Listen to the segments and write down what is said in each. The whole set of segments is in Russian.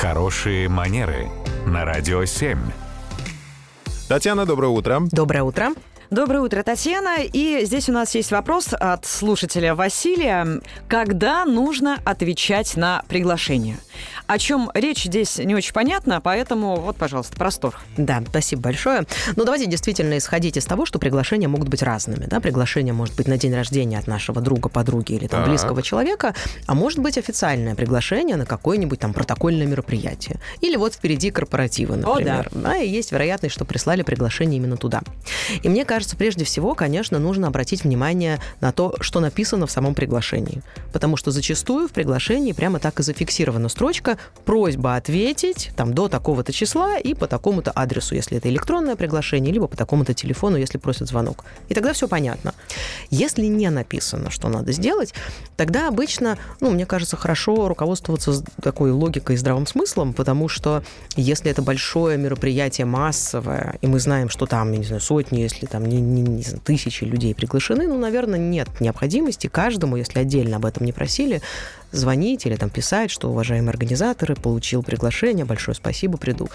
Хорошие манеры на радио 7. Татьяна, доброе утро. Доброе утро. Доброе утро, Татьяна. И здесь у нас есть вопрос от слушателя Василия. Когда нужно отвечать на приглашение? О чем речь здесь не очень понятно, поэтому вот, пожалуйста, простор. Да, спасибо большое. Ну, давайте действительно исходить из того, что приглашения могут быть разными. Да? Приглашение может быть на день рождения от нашего друга, подруги или там, Так. близкого человека, а может быть официальное приглашение на какое-нибудь там протокольное мероприятие. Или вот впереди корпоративы, например. да. и есть вероятность, что прислали приглашение именно туда. И мне кажется, прежде всего, конечно, нужно обратить внимание на то, что написано в самом приглашении. Потому что зачастую в приглашении прямо так и зафиксирована строчка «просьба ответить там, до такого-то числа и по такому-то адресу, если это электронное приглашение, либо по такому-то телефону, если просят звонок». И тогда все понятно. Если не написано, что надо сделать, тогда обычно, ну, мне кажется, хорошо руководствоваться такой логикой и здравым смыслом, потому что если это большое мероприятие массовое, и мы знаем, что там, я не знаю, сотни, если там не, не- не знаю, тысячи людей приглашены, ну, наверное, нет необходимости каждому, если отдельно об этом не просили, звонить или там писать, что, уважаемые организаторы, получил приглашение, большое спасибо, приду.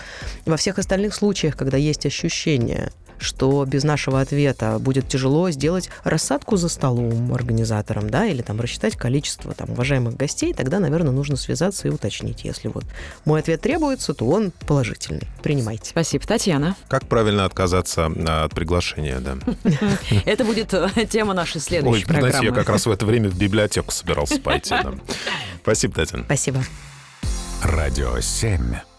Во всех остальных случаях, когда есть ощущение, что без нашего ответа будет тяжело сделать рассадку за столом организаторам, да, или там рассчитать количество там уважаемых гостей, тогда, наверное, нужно связаться и уточнить. Если вот мой ответ требуется, то он положительный. Принимайте. Спасибо, Татьяна. Как правильно отказаться а, от приглашения, да? Это будет э, тема нашей Ой, следующей знаете, программы. я как раз в это время в библиотеку собирался пойти. Спасибо, Татьяна. Спасибо. Радио 7.